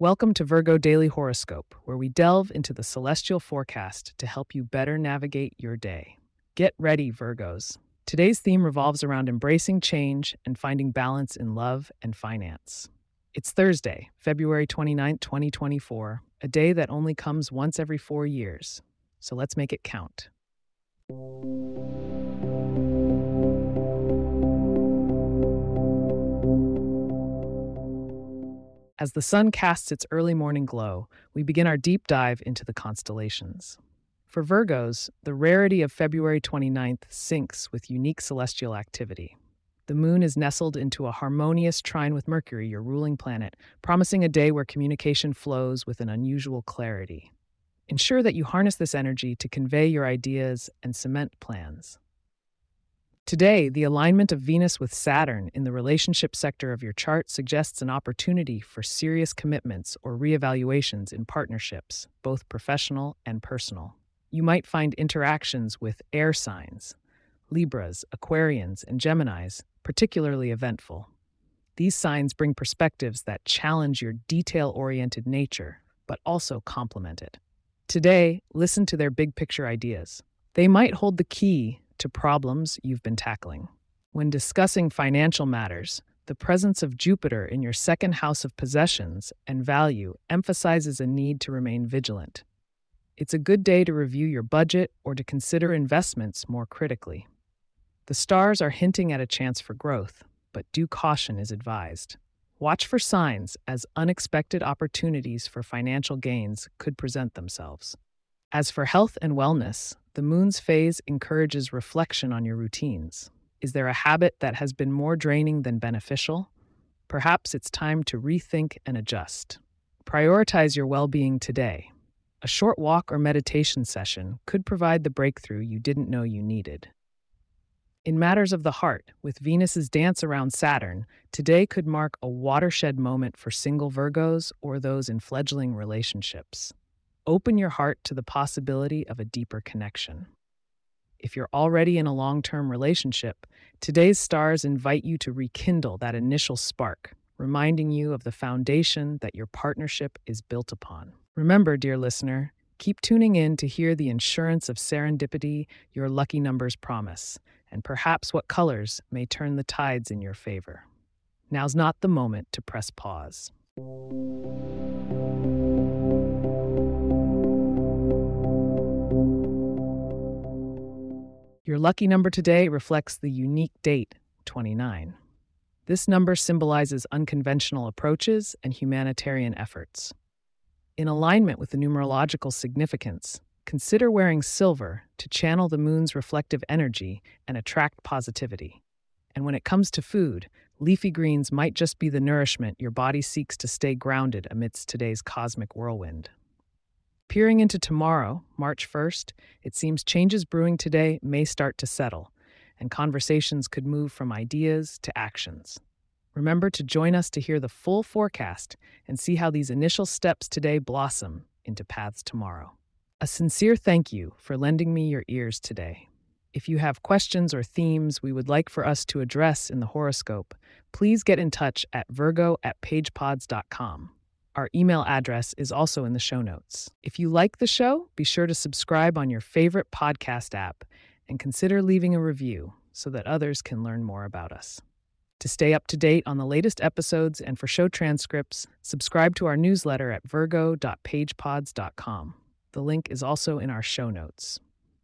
Welcome to Virgo Daily Horoscope, where we delve into the celestial forecast to help you better navigate your day. Get ready, Virgos. Today's theme revolves around embracing change and finding balance in love and finance. It's Thursday, February 29, 2024, a day that only comes once every four years. So let's make it count. As the sun casts its early morning glow, we begin our deep dive into the constellations. For Virgos, the rarity of February 29th syncs with unique celestial activity. The moon is nestled into a harmonious trine with Mercury, your ruling planet, promising a day where communication flows with an unusual clarity. Ensure that you harness this energy to convey your ideas and cement plans. Today, the alignment of Venus with Saturn in the relationship sector of your chart suggests an opportunity for serious commitments or reevaluations in partnerships, both professional and personal. You might find interactions with air signs, Libras, Aquarians, and Geminis, particularly eventful. These signs bring perspectives that challenge your detail oriented nature, but also complement it. Today, listen to their big picture ideas. They might hold the key to problems you've been tackling. When discussing financial matters, the presence of Jupiter in your second house of possessions and value emphasizes a need to remain vigilant. It's a good day to review your budget or to consider investments more critically. The stars are hinting at a chance for growth, but due caution is advised. Watch for signs as unexpected opportunities for financial gains could present themselves. As for health and wellness, the moon's phase encourages reflection on your routines. Is there a habit that has been more draining than beneficial? Perhaps it's time to rethink and adjust. Prioritize your well being today. A short walk or meditation session could provide the breakthrough you didn't know you needed. In matters of the heart, with Venus's dance around Saturn, today could mark a watershed moment for single Virgos or those in fledgling relationships. Open your heart to the possibility of a deeper connection. If you're already in a long term relationship, today's stars invite you to rekindle that initial spark, reminding you of the foundation that your partnership is built upon. Remember, dear listener, keep tuning in to hear the insurance of serendipity your lucky numbers promise, and perhaps what colors may turn the tides in your favor. Now's not the moment to press pause. Your lucky number today reflects the unique date, 29. This number symbolizes unconventional approaches and humanitarian efforts. In alignment with the numerological significance, consider wearing silver to channel the moon's reflective energy and attract positivity. And when it comes to food, leafy greens might just be the nourishment your body seeks to stay grounded amidst today's cosmic whirlwind. Peering into tomorrow, March 1st, it seems changes brewing today may start to settle, and conversations could move from ideas to actions. Remember to join us to hear the full forecast and see how these initial steps today blossom into paths tomorrow. A sincere thank you for lending me your ears today. If you have questions or themes we would like for us to address in the horoscope, please get in touch at virgo at pagepods.com. Our email address is also in the show notes. If you like the show, be sure to subscribe on your favorite podcast app and consider leaving a review so that others can learn more about us. To stay up to date on the latest episodes and for show transcripts, subscribe to our newsletter at virgo.pagepods.com. The link is also in our show notes.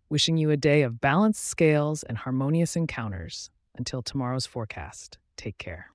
Wishing you a day of balanced scales and harmonious encounters. Until tomorrow's forecast, take care.